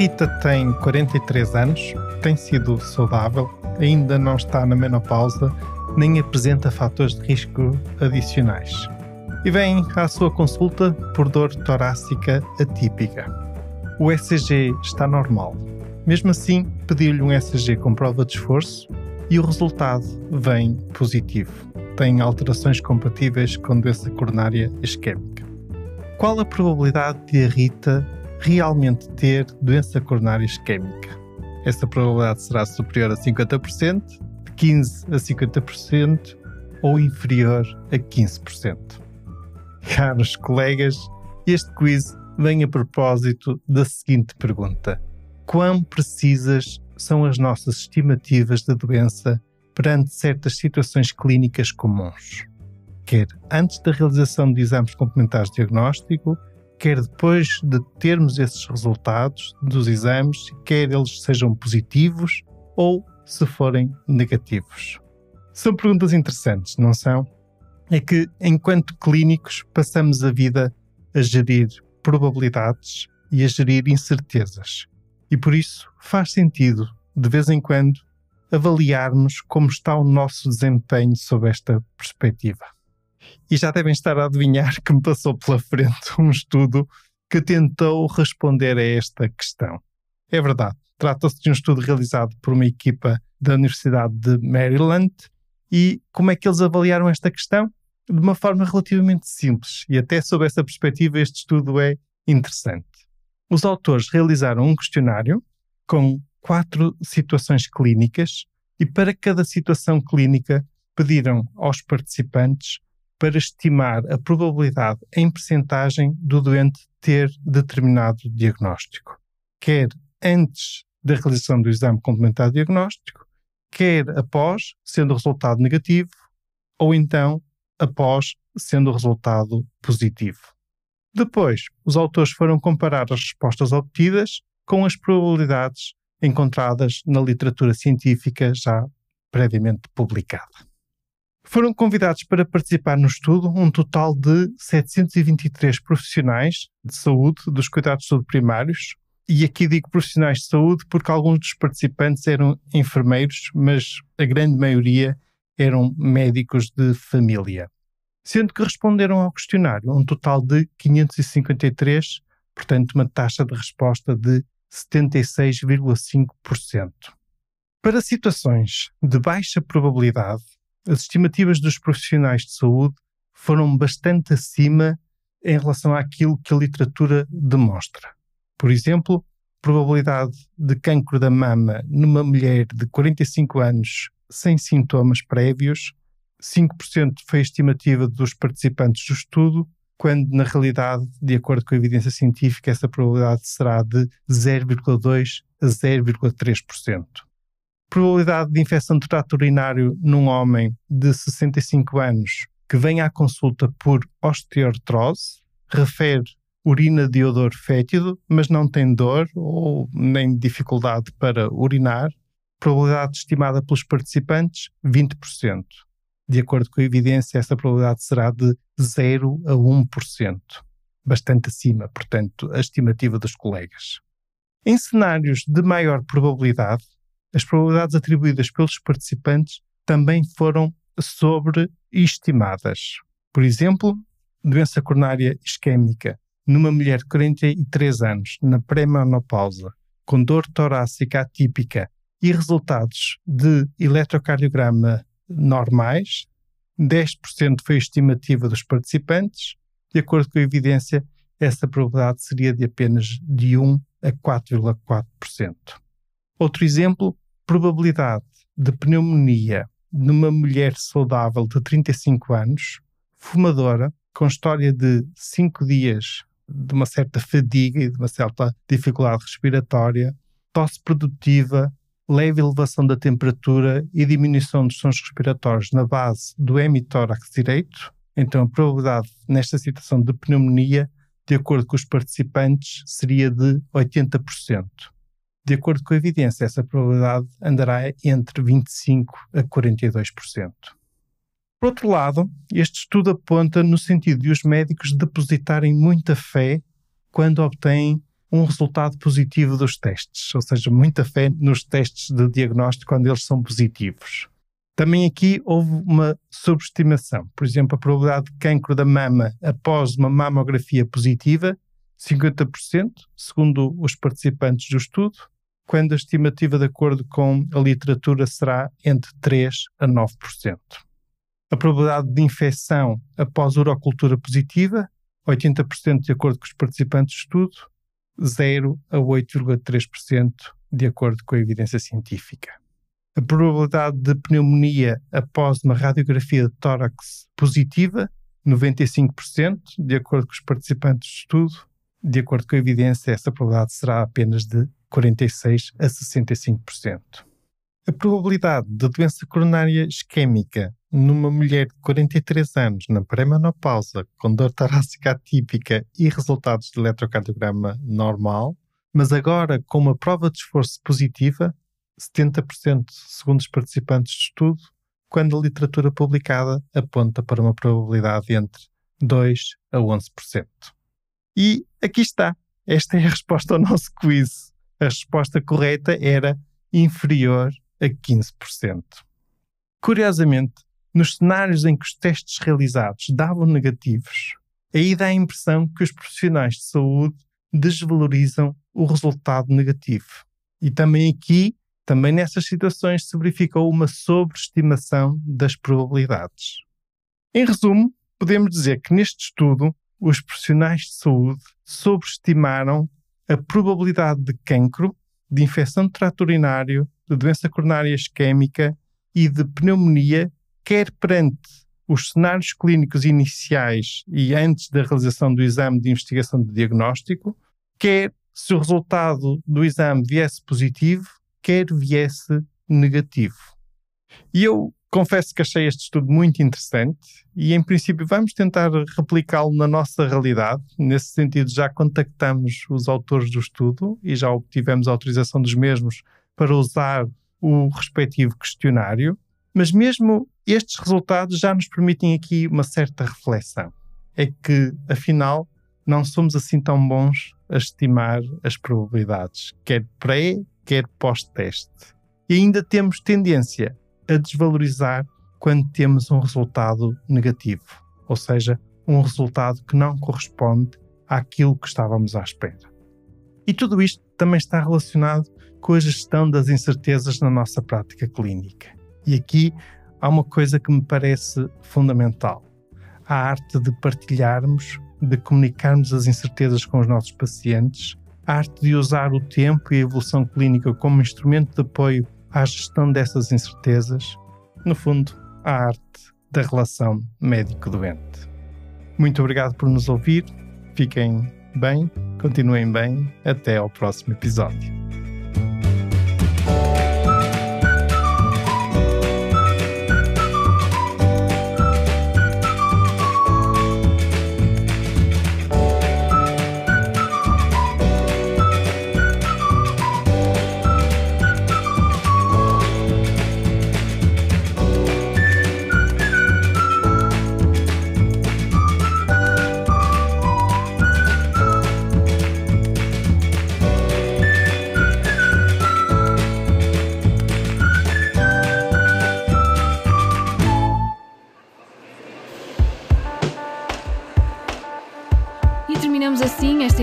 Rita tem 43 anos, tem sido saudável, ainda não está na menopausa, nem apresenta fatores de risco adicionais. E vem à sua consulta por dor torácica atípica. O ECG está normal. Mesmo assim, pediu-lhe um ECG com prova de esforço e o resultado vem positivo. Tem alterações compatíveis com doença coronária isquémica. Qual a probabilidade de a Rita realmente ter doença coronária isquémica. Essa probabilidade será superior a 50%, de 15% a 50% ou inferior a 15%. Caros colegas, este quiz vem a propósito da seguinte pergunta: Quão precisas são as nossas estimativas de doença perante certas situações clínicas comuns? Quer antes da realização de exames complementares de diagnóstico, quer depois de termos esses resultados dos exames, quer eles sejam positivos ou se forem negativos. São perguntas interessantes, não são? É que, enquanto clínicos, passamos a vida a gerir probabilidades e a gerir incertezas. E por isso faz sentido, de vez em quando, avaliarmos como está o nosso desempenho sob esta perspectiva. E já devem estar a adivinhar que me passou pela frente um estudo que tentou responder a esta questão. É verdade, trata-se de um estudo realizado por uma equipa da Universidade de Maryland. E como é que eles avaliaram esta questão? De uma forma relativamente simples, e até sob essa perspectiva, este estudo é interessante. Os autores realizaram um questionário com quatro situações clínicas e para cada situação clínica pediram aos participantes para estimar a probabilidade em percentagem do doente ter determinado diagnóstico, quer antes da realização do exame complementar diagnóstico, quer após, sendo o resultado negativo, ou então após, sendo o resultado positivo. Depois, os autores foram comparar as respostas obtidas com as probabilidades encontradas na literatura científica já previamente publicada. Foram convidados para participar no estudo um total de 723 profissionais de saúde dos cuidados de saúde primários. E aqui digo profissionais de saúde porque alguns dos participantes eram enfermeiros, mas a grande maioria eram médicos de família. Sendo que responderam ao questionário um total de 553, portanto, uma taxa de resposta de 76,5%. Para situações de baixa probabilidade, as estimativas dos profissionais de saúde foram bastante acima em relação àquilo que a literatura demonstra. Por exemplo, probabilidade de cancro da mama numa mulher de 45 anos sem sintomas prévios, 5% foi a estimativa dos participantes do estudo, quando na realidade, de acordo com a evidência científica, essa probabilidade será de 0,2 a 0,3% probabilidade de infecção de trato urinário num homem de 65 anos que vem à consulta por osteoartrose, refere urina de odor fétido, mas não tem dor ou nem dificuldade para urinar. Probabilidade estimada pelos participantes, 20%. De acordo com a evidência, essa probabilidade será de 0 a 1%. Bastante acima, portanto, a estimativa dos colegas. Em cenários de maior probabilidade, as probabilidades atribuídas pelos participantes também foram sobreestimadas. Por exemplo, doença coronária isquémica numa mulher de 43 anos, na pré-menopausa, com dor torácica atípica e resultados de eletrocardiograma normais, 10% foi a estimativa dos participantes. De acordo com a evidência, essa probabilidade seria de apenas de 1 a 4,4%. Outro exemplo, probabilidade de pneumonia numa mulher saudável de 35 anos, fumadora, com história de 5 dias de uma certa fadiga e de uma certa dificuldade respiratória, tosse produtiva, leve elevação da temperatura e diminuição dos sons respiratórios na base do hemitórax direito. Então, a probabilidade nesta situação de pneumonia, de acordo com os participantes, seria de 80%. De acordo com a evidência, essa probabilidade andará entre 25% a 42%. Por outro lado, este estudo aponta no sentido de os médicos depositarem muita fé quando obtêm um resultado positivo dos testes, ou seja, muita fé nos testes de diagnóstico quando eles são positivos. Também aqui houve uma subestimação. Por exemplo, a probabilidade de cancro da mama após uma mamografia positiva, 50%, segundo os participantes do estudo, quando a estimativa, de acordo com a literatura, será entre 3% a 9%. A probabilidade de infecção após urocultura positiva, 80% de acordo com os participantes do estudo, 0 a 8,3% de acordo com a evidência científica. A probabilidade de pneumonia após uma radiografia de tórax positiva, 95%, de acordo com os participantes do estudo. De acordo com a evidência, essa probabilidade será apenas de 46 a 65%. A probabilidade de doença coronária isquémica numa mulher de 43 anos na pré-menopausa com dor torácica atípica e resultados de eletrocardiograma normal, mas agora com uma prova de esforço positiva, 70% segundo os participantes do estudo, quando a literatura publicada aponta para uma probabilidade entre 2 a 11%. E aqui está. Esta é a resposta ao nosso quiz. A resposta correta era inferior a 15%. Curiosamente, nos cenários em que os testes realizados davam negativos, aí dá a impressão que os profissionais de saúde desvalorizam o resultado negativo. E também aqui, também nessas situações, se verificou uma sobreestimação das probabilidades. Em resumo, podemos dizer que neste estudo, os profissionais de saúde sobreestimaram a probabilidade de cancro, de infecção de trato urinário, de doença coronária isquémica e de pneumonia quer perante os cenários clínicos iniciais e antes da realização do exame de investigação de diagnóstico, quer se o resultado do exame viesse positivo, quer viesse negativo. E eu confesso que achei este estudo muito interessante e, em princípio, vamos tentar replicá-lo na nossa realidade. Nesse sentido, já contactamos os autores do estudo e já obtivemos a autorização dos mesmos para usar o respectivo questionário. Mas mesmo estes resultados já nos permitem aqui uma certa reflexão. É que, afinal, não somos assim tão bons a estimar as probabilidades, quer pré, quer pós-teste. E ainda temos tendência a desvalorizar quando temos um resultado negativo, ou seja, um resultado que não corresponde àquilo que estávamos à espera. E tudo isto também está relacionado com a gestão das incertezas na nossa prática clínica. E aqui há uma coisa que me parece fundamental: a arte de partilharmos, de comunicarmos as incertezas com os nossos pacientes, a arte de usar o tempo e a evolução clínica como instrumento de apoio à gestão dessas incertezas, no fundo, a arte da relação médico-doente. Muito obrigado por nos ouvir, fiquem bem, continuem bem, até ao próximo episódio.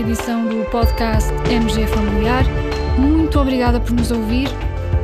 Edição do podcast MG Familiar. Muito obrigada por nos ouvir.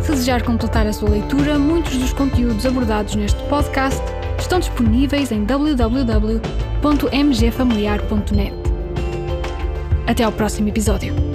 Se desejar completar a sua leitura, muitos dos conteúdos abordados neste podcast estão disponíveis em www.mgfamiliar.net. Até ao próximo episódio.